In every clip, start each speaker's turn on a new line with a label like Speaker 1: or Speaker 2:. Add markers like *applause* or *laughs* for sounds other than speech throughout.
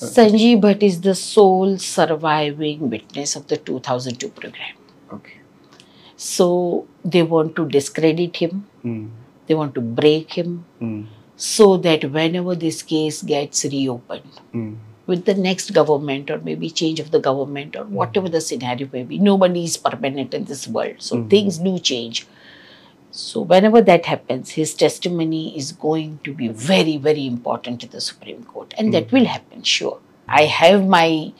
Speaker 1: Sanjiv Bhatt is the sole surviving witness of the 2002 pogrom.
Speaker 2: Okay.
Speaker 1: So they want to discredit him,
Speaker 2: Mm.
Speaker 1: they want to break him,
Speaker 2: Mm.
Speaker 1: so that whenever this case gets reopened
Speaker 2: Mm.
Speaker 1: with the next government or maybe change of the government or whatever the scenario may be, nobody is permanent in this world. So things do change. So whenever that happens, his testimony is going to be very, very important to the Supreme Court. And that will happen, sure. I have my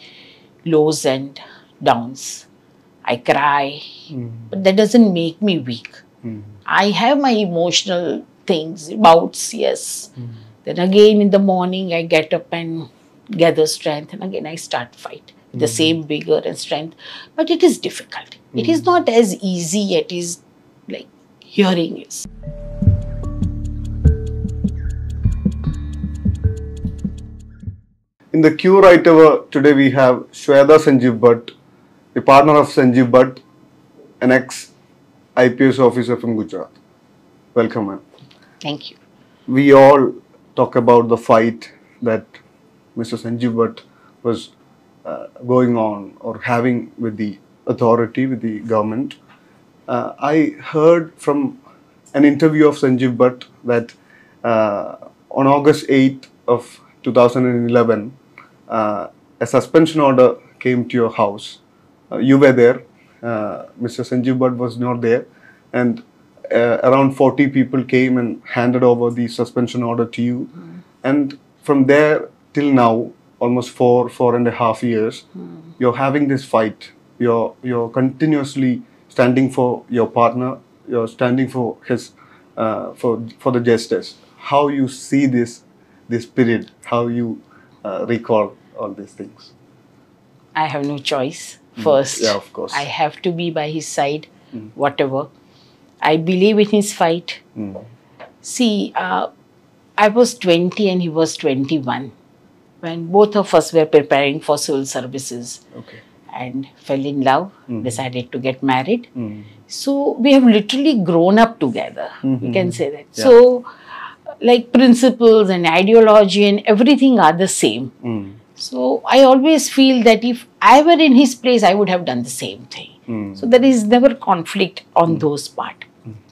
Speaker 1: lows and downs. I cry,
Speaker 2: Mm.
Speaker 1: but that doesn't make me weak.
Speaker 2: Mm.
Speaker 1: I have my emotional things, bouts, yes. Then again in the morning, I get up and gather strength, and again I start fight with the same vigor and strength. But it is difficult. It is not as easy. It is like hearing is.
Speaker 2: In the Cue Right Hour today we have Shwetha Sanjiv Bhatt, the partner of Sanjiv Bhatt, an ex IPS officer from Gujarat. Welcome, ma'am.
Speaker 1: Thank you.
Speaker 2: We all talk about the fight that Mr. Sanjeev Bhatt was uh, going on or having with the authority, with the government. Uh, I heard from an interview of Sanjiv Bhatt that uh, on August 8th of 2011, uh, a suspension order came to your house. Uh, you were there. Uh, Mr. Sanjiv Bhatt was not there, and uh, around 40 people came and handed over the suspension order to you. And from there till now, almost four, four and a half years, you're having this fight. You're you're continuously standing for your partner. You're standing for his uh, for for the justice. How you see this this period? How you uh, recall all these things?
Speaker 1: I have no choice. First,
Speaker 2: Yeah, of course.
Speaker 1: I have to be by his side, whatever. I believe in his fight.
Speaker 2: Mm.
Speaker 1: See, uh, I was 20 and he was 21 when both of us were preparing for civil services
Speaker 2: Okay.
Speaker 1: And fell in love, decided to get married.
Speaker 2: Mm.
Speaker 1: So we have literally grown up together. We can say that.
Speaker 2: Yeah.
Speaker 1: So, like principles and ideology and everything are the same.
Speaker 2: Mm.
Speaker 1: So I always feel that if I were in his place, I would have done the same thing.
Speaker 2: Mm.
Speaker 1: So there is never conflict on those part.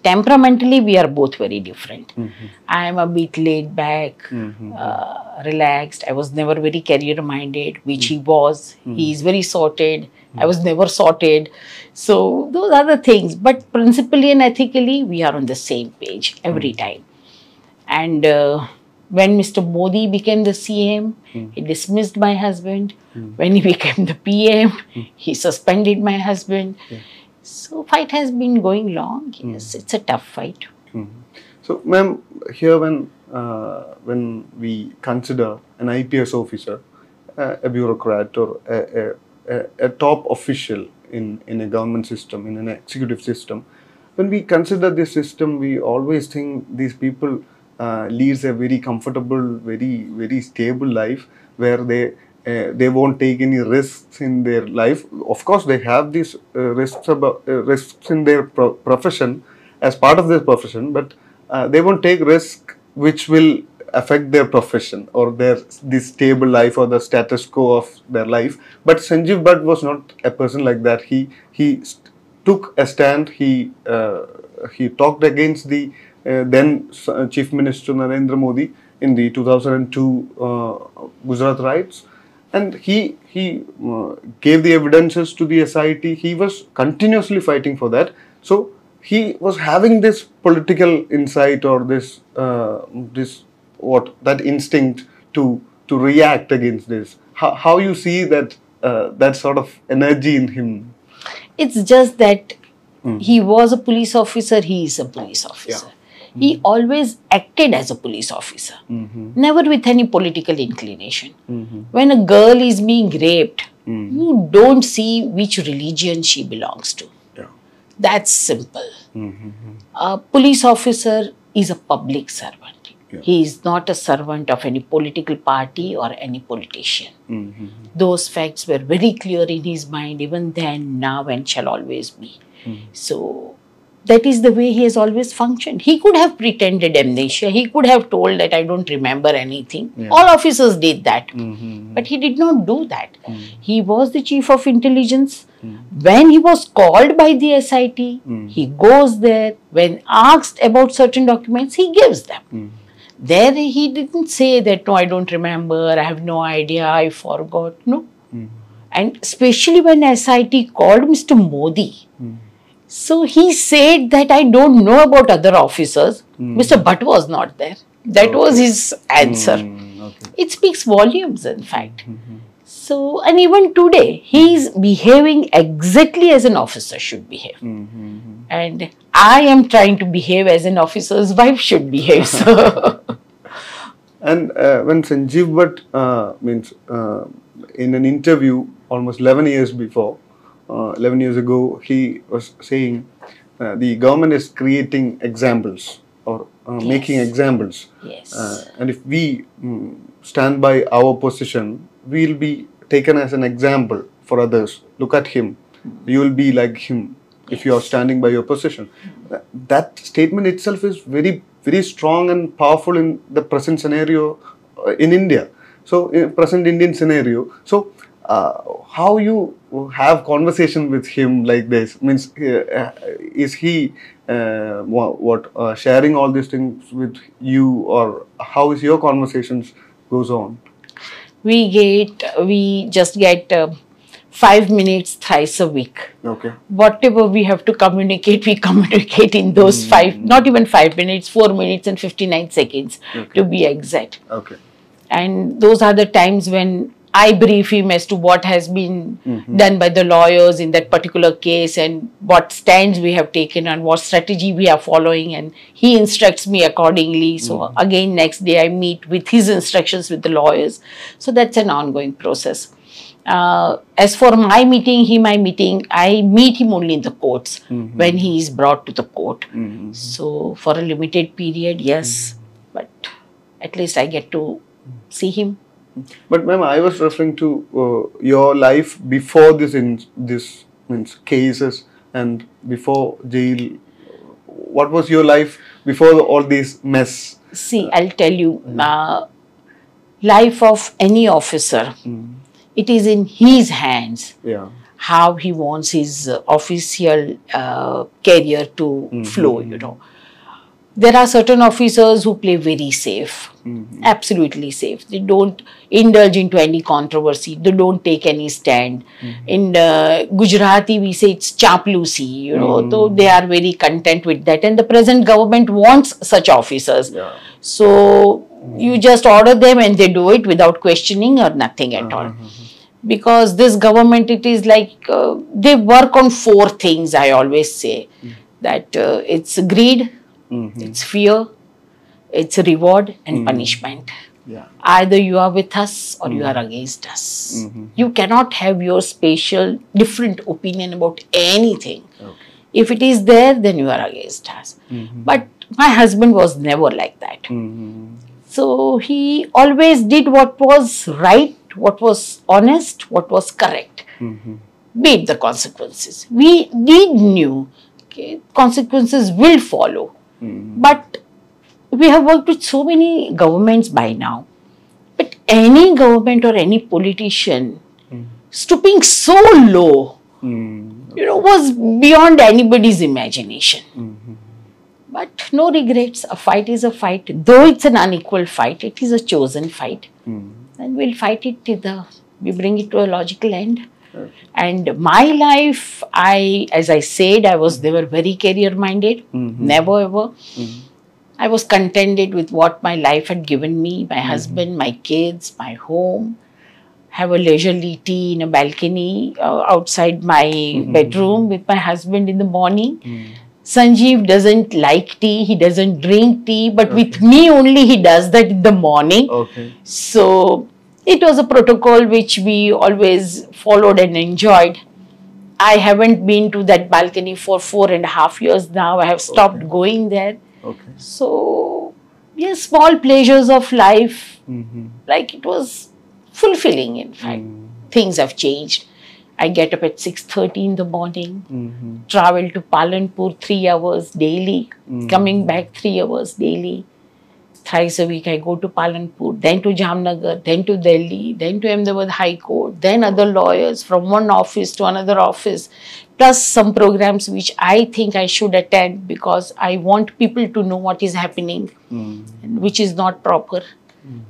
Speaker 1: Temperamentally, we are both very different. Mm-hmm. I am a bit laid back, mm-hmm. uh, relaxed. I was never very career minded, which he was. Mm-hmm. He is very sorted. I was never sorted. So those are the things. But principally and ethically, we are on the same page every time. And uh, when Mr. Modi became the CM, he dismissed my husband. When he became the PM, he suspended my husband. So fight has been going long. Yes, it's a tough fight.
Speaker 2: So, ma'am, here when uh, when we consider an IPS officer, uh, a bureaucrat, or a, a, a, a top official in, in a government system, in an executive system, when we consider this system, we always think these people uh, leads a very comfortable, very very stable life where they uh, they won't take any risks in their life. Of course, they have these uh, risks about uh, risks in their pro- profession as part of their profession, but uh, they won't take risk which will affect their profession or their this stable life or the status quo of their life. But Sanjiv Bhatt was not a person like that. He he took a stand. He uh, he talked against the uh, then Chief Minister Narendra Modi in the 2002 uh, Gujarat riots, and he he uh, gave the evidences to the SIT. He was continuously fighting for that. So he was having this political insight or this uh, this what that instinct to to react against this. How, how you see that uh, that sort of energy in him?
Speaker 1: It's just that he was a police officer, he is a police officer. He always acted as a police officer, mm-hmm. never with any political inclination. Mm-hmm. When a girl is being raped, mm. you don't see which religion she belongs to.
Speaker 2: Yeah.
Speaker 1: That's simple. Mm-hmm. A police officer is a public servant.
Speaker 2: Yeah.
Speaker 1: He is not a servant of any political party or any politician. Those facts were very clear in his mind, even then, now, and shall always be. So, that is the way he has always functioned. He could have pretended amnesia. He could have told that I don't remember anything.
Speaker 2: Yeah.
Speaker 1: All officers did that.
Speaker 2: Mhm.
Speaker 1: But he did not do that.
Speaker 2: Mm.
Speaker 1: He was the chief of intelligence.
Speaker 2: Mm.
Speaker 1: When he was called by the SIT,
Speaker 2: Mm.
Speaker 1: he goes there. When asked about certain documents, he gives them.
Speaker 2: Mm.
Speaker 1: There he didn't say that, no, I don't remember, I have no idea, I forgot. No.
Speaker 2: Mm.
Speaker 1: And especially when SIT called Mr. Modi,
Speaker 2: Mm.
Speaker 1: So he said that I don't know about other officers.
Speaker 2: Mm.
Speaker 1: Mr. Bhatt was not there. That was his answer.
Speaker 2: Mm, okay.
Speaker 1: It speaks volumes, in fact.
Speaker 2: Mhm.
Speaker 1: So, and even today, he is behaving exactly as an officer should behave.
Speaker 2: Mhm.
Speaker 1: And I am trying to behave as an officer's *laughs* wife should behave. So, *laughs*
Speaker 2: And uh, when Sanjiv Bhatt uh, means uh, in an interview almost 11 years before, 11 years ago, he was saying uh, the government is creating examples or uh, making examples.
Speaker 1: yes.
Speaker 2: Uh, and if we mm, stand by our position, we'll be taken as an example for others. Look at him. You will be like him if you are standing by your position. That, that statement itself is very, very strong and powerful in the present scenario uh, in India. So, in present Indian scenario. So, uh, how you have conversation with him like this means uh, is he uh, what, what uh, sharing all these things with you or how is your conversations goes on
Speaker 1: we get, we just get uh, five minutes thrice a week.
Speaker 2: okay
Speaker 1: Whatever we have to communicate, we *laughs* communicate in those five, not even five minutes, four minutes and 59 seconds
Speaker 2: Okay.
Speaker 1: to be exact.
Speaker 2: okay
Speaker 1: and those are the times when I brief him as to what has been
Speaker 2: Mhm.
Speaker 1: done by the lawyers in that particular case and what stands we have taken and what strategy we are following, and he instructs me accordingly. So, again, next day I meet with his instructions with the lawyers. So, that's an ongoing process. Uh, as for my meeting, him, my meeting, I meet him only in the courts
Speaker 2: Mhm.
Speaker 1: when he is brought to the court.
Speaker 2: Mhm.
Speaker 1: So, for a limited period, yes, but at least I get to see him.
Speaker 2: But ma'am i was referring to uh, your life before this in this means cases and before jail what was your life before all this mess
Speaker 1: See, I'll tell you, uh, life of any officer,
Speaker 2: Mm.
Speaker 1: it is in his hands
Speaker 2: yeah
Speaker 1: how he wants his official uh, career to flow, you know. There are certain officers who play very safe,
Speaker 2: Mhm.
Speaker 1: absolutely safe. They don't indulge into any controversy. They don't take any stand. In uh, Gujarati, we say it's chaplusi, you know. So they are very content with that, and the present government wants such officers.
Speaker 2: yeah
Speaker 1: So you just order them and they do it without questioning or nothing at all. Because this government, it is like uh, they work on four things, I always say that uh, it's greed,
Speaker 2: Mhm.
Speaker 1: it's fear, it's reward, and punishment.
Speaker 2: yeah
Speaker 1: Either you are with us or you are against us.
Speaker 2: Mhm.
Speaker 1: You cannot have your spatial different opinion about anything.
Speaker 2: okay
Speaker 1: If it is there, then you are against us.
Speaker 2: Mhm.
Speaker 1: But my husband was never like that. So he always did what was right, what was honest, what was correct, be the consequences. We did knew okay, consequences will follow,
Speaker 2: Mhm.
Speaker 1: but we have worked with so many governments by now. But any government or any politician
Speaker 2: Mm.
Speaker 1: stooping so low,
Speaker 2: Mhm.
Speaker 1: you know, was beyond anybody's imagination.
Speaker 2: Mhm.
Speaker 1: But no regrets. A fight is a fight. Though it's an unequal fight, it is a chosen fight.
Speaker 2: Mhm.
Speaker 1: And we'll fight it till the we bring it to a logical end.
Speaker 2: Okay.
Speaker 1: And my life, I, as I said, I was never very career minded.
Speaker 2: Mhm.
Speaker 1: Never ever.
Speaker 2: Mhm.
Speaker 1: I was contented with what my life had given me, my husband, my kids, my home. Have a leisurely tea in a balcony uh, outside my bedroom with my husband in the morning.
Speaker 2: Mhm.
Speaker 1: Sanjiv doesn't like tea, he doesn't drink tea, but with me only he does that in the morning.
Speaker 2: okay
Speaker 1: So it was a protocol which we always followed and enjoyed. I haven't been to that balcony for four and a half years now. I have stopped
Speaker 2: Okay.
Speaker 1: going there.
Speaker 2: okay
Speaker 1: So, yes, small pleasures of life,
Speaker 2: Mhm.
Speaker 1: like it was fulfilling, in fact.
Speaker 2: Mhm.
Speaker 1: Things have changed. I get up at 6.30 in the morning,
Speaker 2: Mm-hmm.
Speaker 1: travel to Palanpur three hours daily, coming back three hours daily. Thrice a week I go to Palanpur, then to Jamnagar, then to Delhi, then to Ahmedabad High Court, then other lawyers from one office to another office, plus some programs which I think I should attend because I want people to know what is happening, and which is not proper.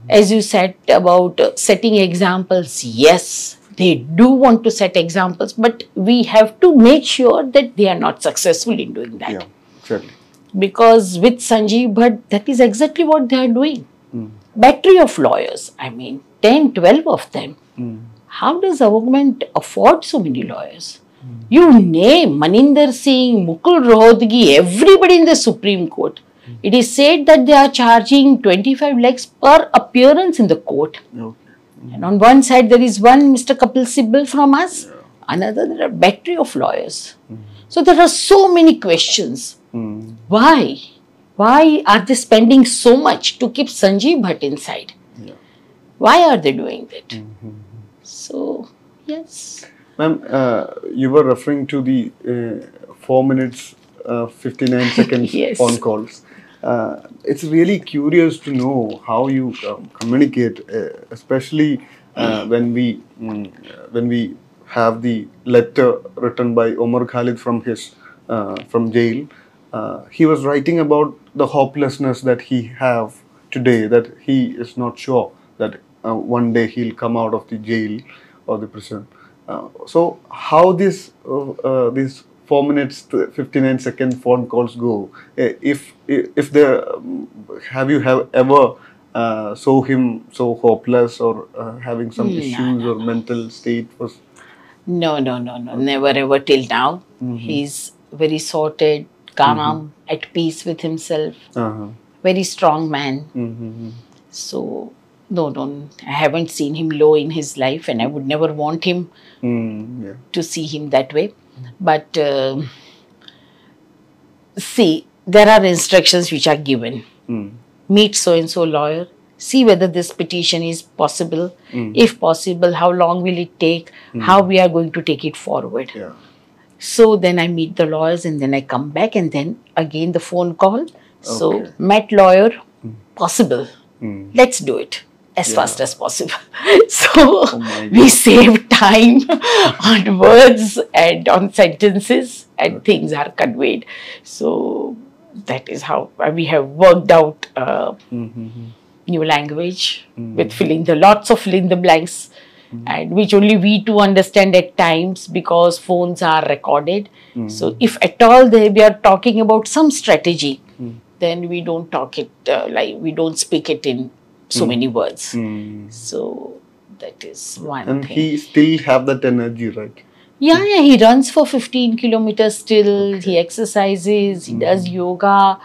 Speaker 1: As you said about uh, setting examples, yes, they do want to set examples, but we have to make sure that they are not successful in doing that
Speaker 2: Yeah, exactly.
Speaker 1: Because with Sanjiv Bhatt, that is exactly what they are doing. Hmm. Battery of lawyers, I mean, 10, 12 of them. Hmm. How does a government afford so many lawyers? Hmm. You name Maninder Singh, Mukul Rohatgi, everybody in the Supreme Court. It is said that they are charging 25 lakhs per appearance in the court.
Speaker 2: Okay.
Speaker 1: And on one side, there is one Mr. Kapil Sibal from us, another, there are battery of lawyers. So there are so many questions.
Speaker 2: Mm.
Speaker 1: Why? Why are they spending so much to keep Sanjiv Bhatt inside?
Speaker 2: Yeah.
Speaker 1: Why are they doing that? So, yes.
Speaker 2: Ma'am, uh, you were referring to the uh, four minutes, uh, 59 *laughs* seconds
Speaker 1: Yes.
Speaker 2: phone calls. Uh, it's really curious to know how you um, communicate, uh, especially uh, when we mm, when we have the letter written by Umar Khalid from his uh, from jail. Uh, he was writing about the hopelessness that he have today, that he is not sure that uh, one day he'll come out of the jail or the prison. Uh, so how this uh, uh, these four minutes to 59 second phone calls go? Uh, if if there um, have you have ever uh, saw him so hopeless or uh, having some
Speaker 1: Hmm, no,
Speaker 2: issues or mental state was
Speaker 1: No, no, no, no. Never ever till now. He's very sorted, calm, at peace with himself,
Speaker 2: uh-huh.
Speaker 1: very strong man.
Speaker 2: mm-hmm.
Speaker 1: So, no, no, I haven't seen him low in his life, and I would never want him
Speaker 2: mm, yeah
Speaker 1: to see him that way. But um see, there are instructions which are given.
Speaker 2: mm.
Speaker 1: Meet so and so lawyer. See whether this petition is possible. If possible, how long will it take? How we are going to take it forward.
Speaker 2: yeah
Speaker 1: So then I meet the lawyers and then I come back and then again the phone call. So met lawyer, possible.
Speaker 2: mm.
Speaker 1: Let's do it as fast as possible. *laughs* so
Speaker 2: Oh *laughs*
Speaker 1: we save time *laughs* on words and on sentences and things are conveyed. So that is how uh, we have worked out uh,
Speaker 2: Mm-hmm.
Speaker 1: new language with filling the lots of fill in the blanks and which only we two understand at times because phones are recorded. So if at all they, we are talking about some strategy then we don't talk it uh, like we don't speak it in so many words.
Speaker 2: Mm.
Speaker 1: so that is one
Speaker 2: and
Speaker 1: thing.
Speaker 2: he still have that energy right?
Speaker 1: Yeah, yeah, he runs for 15 kilometers still. He exercises, he does yoga.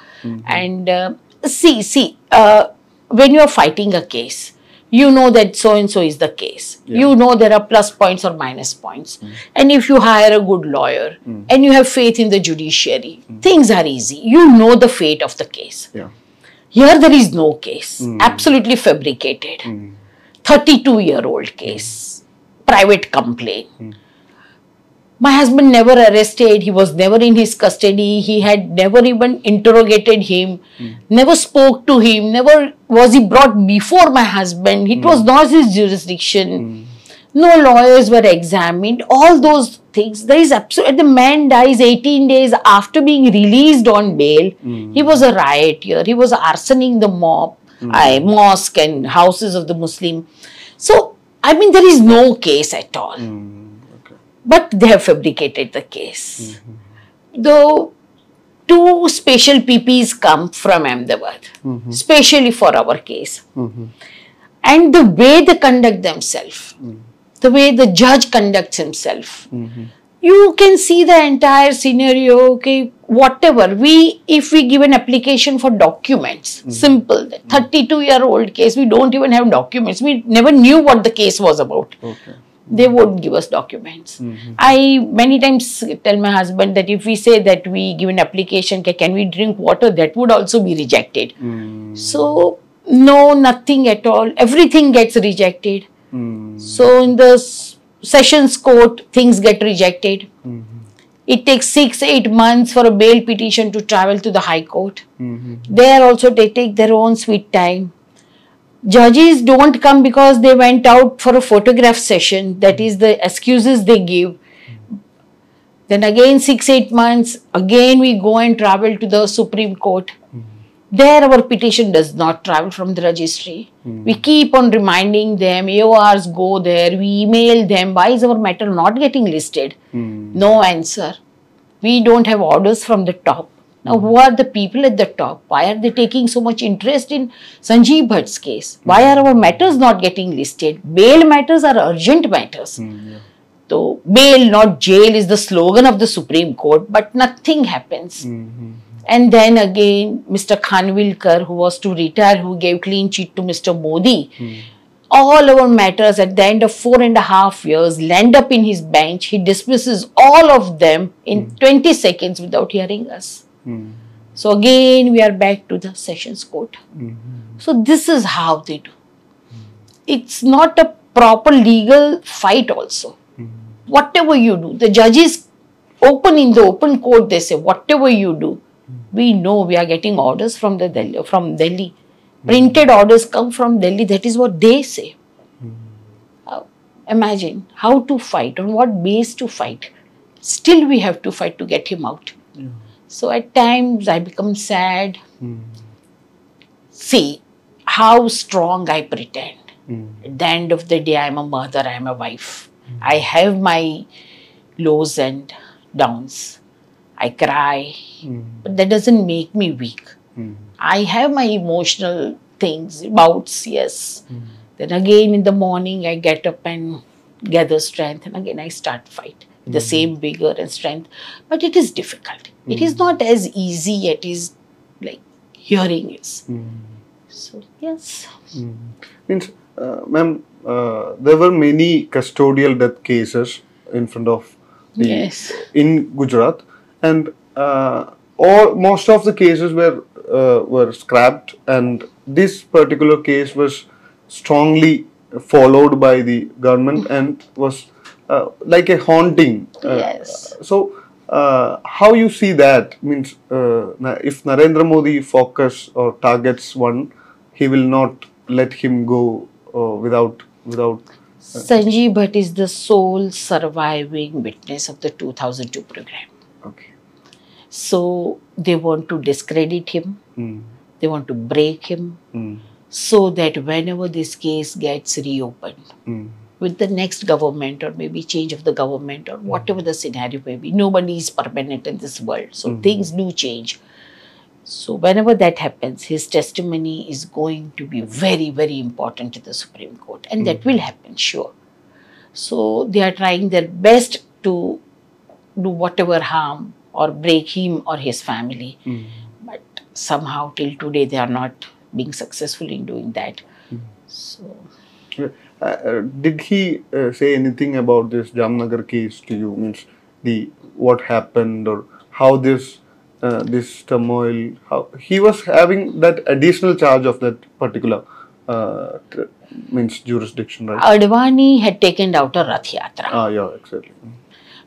Speaker 1: And uh, see, see, uh, when you're fighting a case, you know that so and so is the case. You know there are plus points or minus points. Hmm. And if you hire a good lawyer hmm. and you have faith in the judiciary, hmm. things are easy. You know the fate of the case.
Speaker 2: yeah
Speaker 1: Here there is no case, absolutely fabricated. 32 year old case, private complaint. My husband never arrested, he was never in his custody, he had never even interrogated him, hmm. never spoke to him, never was he brought before my husband, it was hmm. not his jurisdiction. Hmm. No lawyers were examined, all those things. There is absolutely, the man dies 18 days after being released on bail. He was a rioter, he was arsoning the mob, uh, mosque and houses of the Muslim. So, I mean, there is no case at all. But they have fabricated the case. Though two special PPs come from Ahmedabad, specially for our case. And the way they conduct themselves, the way the judge conducts himself, you can see the entire scenario. Okay, whatever we, if we give an application for documents, simple, 32 year old case, we don't even have documents. We never knew what the case was about
Speaker 2: okay
Speaker 1: they won't give us documents. I many times tell my husband that if we say that we give an application, can we drink water, that would also be rejected.
Speaker 2: Mm,
Speaker 1: So, no, nothing at all. Everything gets rejected.
Speaker 2: mm,
Speaker 1: So, in the sessions court, things get rejected.
Speaker 2: Mhm.
Speaker 1: It takes six, eight months for a bail petition to travel to the High Court.
Speaker 2: Mhm.
Speaker 1: There also they take their own sweet time. Judges don't come because they went out for a photograph session. That is the excuses they give. Then again, six, eight months, again we go and travel to the Supreme Court. There, our petition does not travel from the registry. We keep on reminding them, AORs go there, we email them, why is our matter not getting listed?
Speaker 2: Mhm.
Speaker 1: No answer. We don't have orders from the top. Now, who are the people at the top? Why are they taking so much interest in Sanjiv Bhatt's case? Why are our matters not getting listed? Bail matters are urgent matters.
Speaker 2: Mhm. Yeah.
Speaker 1: So, bail, not jail, is the slogan of the Supreme Court, but nothing happens.
Speaker 2: Mhm.
Speaker 1: And then again, Mr. Khanwilkar, who was to retire, who gave clean chit to Mr. Modi, all our matters at the end of four and a half years land up in his bench. He dismisses all of them in 20 seconds without hearing us. So again, we are back to the sessions court.
Speaker 2: Mhm.
Speaker 1: So this is how they do. It's not a proper legal fight also. Whatever you do, the judges open in the open court, they say, whatever you do, we know we are getting orders from the Delhi, from Delhi. Printed orders come from Delhi. That is what they say. Uh, imagine how to fight, on what base to fight. Still, we have to fight to get him out. So at times I become sad.
Speaker 2: Mhm.
Speaker 1: See how strong I pretend.
Speaker 2: Mhm.
Speaker 1: At the end of the day, I'm a mother, I'm a wife. I have my lows and downs. I cry,
Speaker 2: Mhm.
Speaker 1: but that doesn't make me weak.
Speaker 2: Mhm.
Speaker 1: I have my emotional things, bouts, yes. Then again in the morning, I get up and gather strength, and again I start fight with the same vigor and strength. But it is difficult. It is not as easy. It is like hearing is.
Speaker 2: Mhm.
Speaker 1: So yes.
Speaker 2: Means, uh, ma'am, uh, there were many custodial death cases in front of the
Speaker 1: Yes.
Speaker 2: in Gujarat, and uh, all most of the cases were uh, were scrapped, and this particular case was strongly followed by the government and was uh, like a haunting. Uh,
Speaker 1: Yes.
Speaker 2: So, uh, how you see that means uh, if Narendra Modi focus or targets one, he will not let him go uh, without without.
Speaker 1: Sanjiv Bhatt is the sole surviving witness of the 2002 pogrom.
Speaker 2: Okay.
Speaker 1: So they want to discredit him,
Speaker 2: Mm,
Speaker 1: they want to break him,
Speaker 2: mm,
Speaker 1: so that whenever this case gets reopened
Speaker 2: mm,
Speaker 1: with the next government or maybe change of the government or mm-hmm. whatever the scenario may be, nobody is permanent in this world. So mm-hmm. things do change. So whenever that happens, his testimony is going to be very, very important to the Supreme Court, and that mm-hmm. will happen, sure. So they are trying their best to do whatever harm or break him or his family,
Speaker 2: mm.
Speaker 1: but somehow till today they are not being successful in doing that. So
Speaker 2: Uh, uh, did he uh, say anything about this Jamnagar case to you? Means the what happened or how this uh, this turmoil? How he was having that additional charge of that particular uh, means jurisdiction, right?
Speaker 1: Advani had taken out a Rath Yatra.
Speaker 2: ah, yeah, exactly.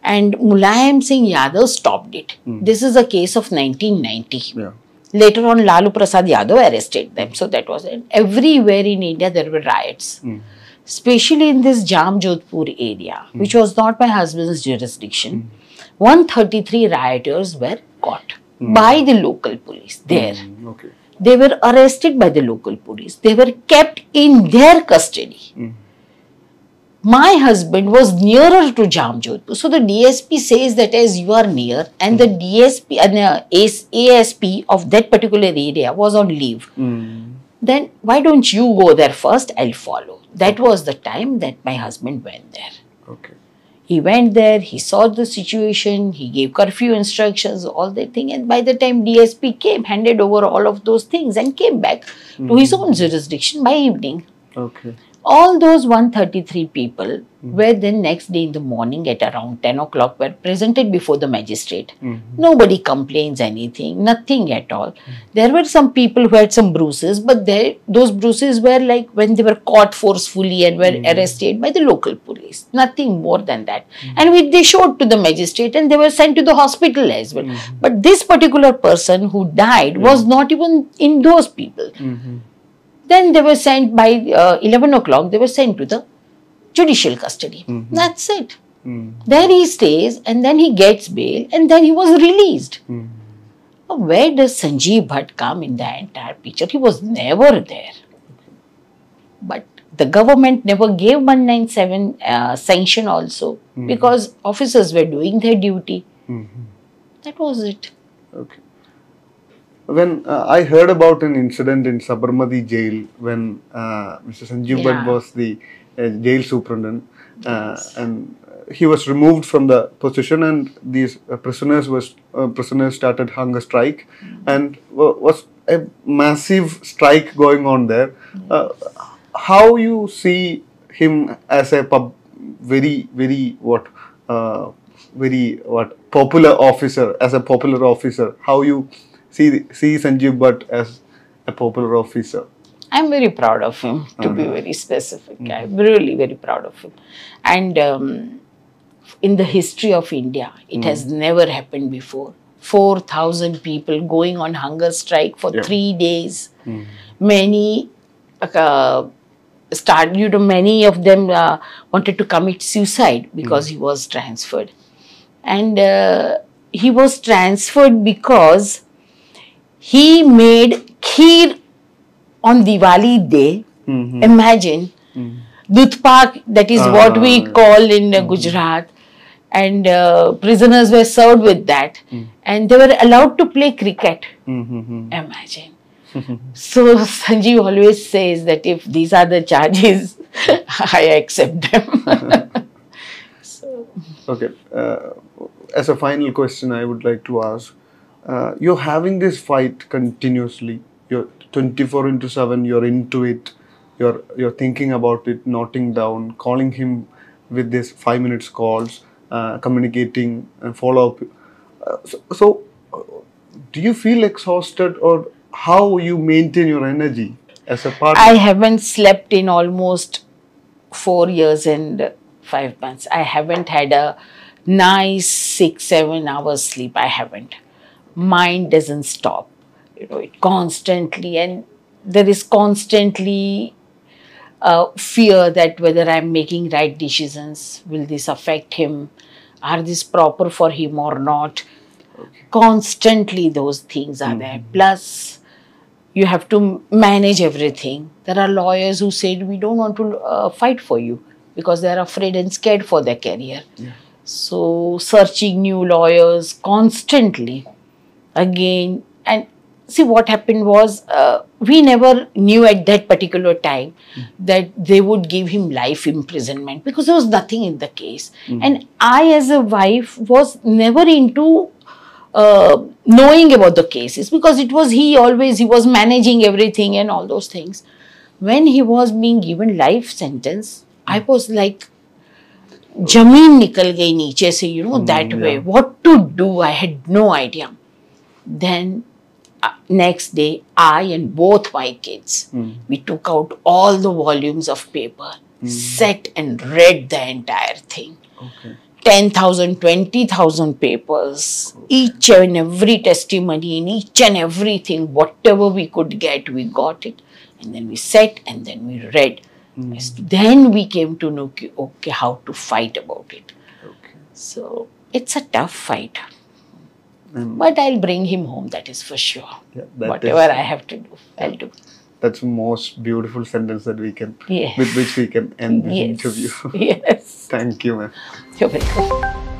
Speaker 1: and Mulayam Singh Yadav stopped it. This is a case of 1990.
Speaker 2: Yeah.
Speaker 1: Later on, Lalu Prasad Yadav arrested them. So that was it. Everywhere in India, there were riots,
Speaker 2: Mm.
Speaker 1: Especially in this Jamjodhpur area, which was not my husband's jurisdiction. 133 rioters were caught by the local police there.
Speaker 2: Mm, okay.
Speaker 1: They were arrested by the local police. They were kept in their custody.
Speaker 2: Mm.
Speaker 1: My husband was nearer to Jamjodhpur. So the DSP says that as you are near, and the DSP and uh, AS- ASP of that particular area was on leave,
Speaker 2: Mm.
Speaker 1: Then why don't you go there first? I'll follow. That was the time that my husband went there.
Speaker 2: Okay.
Speaker 1: He went there, he saw the situation, he gave curfew instructions, all that thing. And by the time DSP came, handed over all of those things and came back to his mm-hmm. own jurisdiction by evening.
Speaker 2: Okay.
Speaker 1: All those 133 people mm-hmm. were then next day in the morning at around 10 o'clock were presented before the magistrate. Mm-hmm. Nobody complains anything, nothing at all. Mm-hmm. There were some people who had some bruises, but they, those bruises were like when they were caught forcefully and were arrested by the local police. Nothing more than that. And which they showed to the magistrate and they were sent to the hospital as well. But this particular person who died was not even in those people. Then they were sent by uh, 11 o'clock, they were sent to the judicial custody. Mm-hmm. That's it. Mm-hmm. There he stays and then he gets bail and then he was released. Mm-hmm. Now, Where does Sanjiv Bhatt come in the entire picture? He was never there. But the government never gave 197 uh, sanction also because officers were doing their duty. That was it.
Speaker 2: Okay. When uh, I heard about an incident in Sabarmati jail when uh, Mr. Sanjiv Bhatt
Speaker 1: Yeah.
Speaker 2: was the uh, jail superintendent uh, and he was removed from the position and these uh, prisoners was uh, prisoners started hunger strike and wa- was a massive strike going on there. Uh, how you see him as a pub, very very what uh, very what popular officer as a popular officer how you see see Sanjiv Bhatt as a popular officer
Speaker 1: I'm very proud of him, to be very specific. I'm really very proud of him. And um, in the history of India, it has never happened before. 4,000 people going on hunger strike for
Speaker 2: Yeah.
Speaker 1: three days. Many uh, start, you know, many of them uh, wanted to commit suicide because he was transferred. And uh, he was transferred because he made kheer on Diwali day. Imagine Dudh Pak, that is what we
Speaker 2: Ah.
Speaker 1: call in uh, Gujarat, and uh, prisoners were served with that, and they were allowed to play cricket.
Speaker 2: Mm-hmm.
Speaker 1: Imagine. *laughs* so Sanjiv always says that if these are the charges, *laughs* I accept them. *laughs* so,
Speaker 2: okay uh, as a final question I would like to ask uh, you're having this fight continuously you're 24 into 7 you're into it you're you're thinking about it noting down calling him with this 5 minutes calls uh, communicating and follow up uh, so, so uh, do you feel exhausted or how you maintain your energy as a partner
Speaker 1: I haven't slept in almost four years and five months. I haven't had a nice six, seven hours sleep. I haven't. Mind doesn't stop. You know, it constantly, and there is constantly uh, fear that whether I'm making right decisions, will this affect him? Are this proper for him or not? Constantly, those things are there. Plus, you have to manage everything. There are lawyers who said we don't want to uh, fight for you because they are afraid and scared for their career. So searching new lawyers constantly, again and see what happened was uh, we never knew at that particular time that they would give him life imprisonment because there was nothing in the case and i as a wife was never into uh, knowing about the cases because it was he always he was managing everything and all those things when he was being given life sentence i was like जमीन निकल गई नीचे से you know that way what to do i had no idea then uh, next day i and both my kids hmm. we took out all the volumes of paper hmm. sat and read the entire thing
Speaker 2: okay
Speaker 1: 10,000, 20,000 papers, each and every testimony in each and everything, whatever we could get, we got it. And then we sat and then we read. Hmm. Yes, Then we came to know, okay, how to fight about it.
Speaker 2: okay
Speaker 1: So it's a tough fight.
Speaker 2: And-
Speaker 1: But I'll bring him home, that is for sure.
Speaker 2: Yeah,
Speaker 1: Whatever
Speaker 2: is-
Speaker 1: I have to do, I'll do.
Speaker 2: that's the most beautiful sentence that we can
Speaker 1: Yes.
Speaker 2: with which we can end this
Speaker 1: Yes.
Speaker 2: interview *laughs*
Speaker 1: yes.
Speaker 2: thank you ma'am
Speaker 1: You're welcome.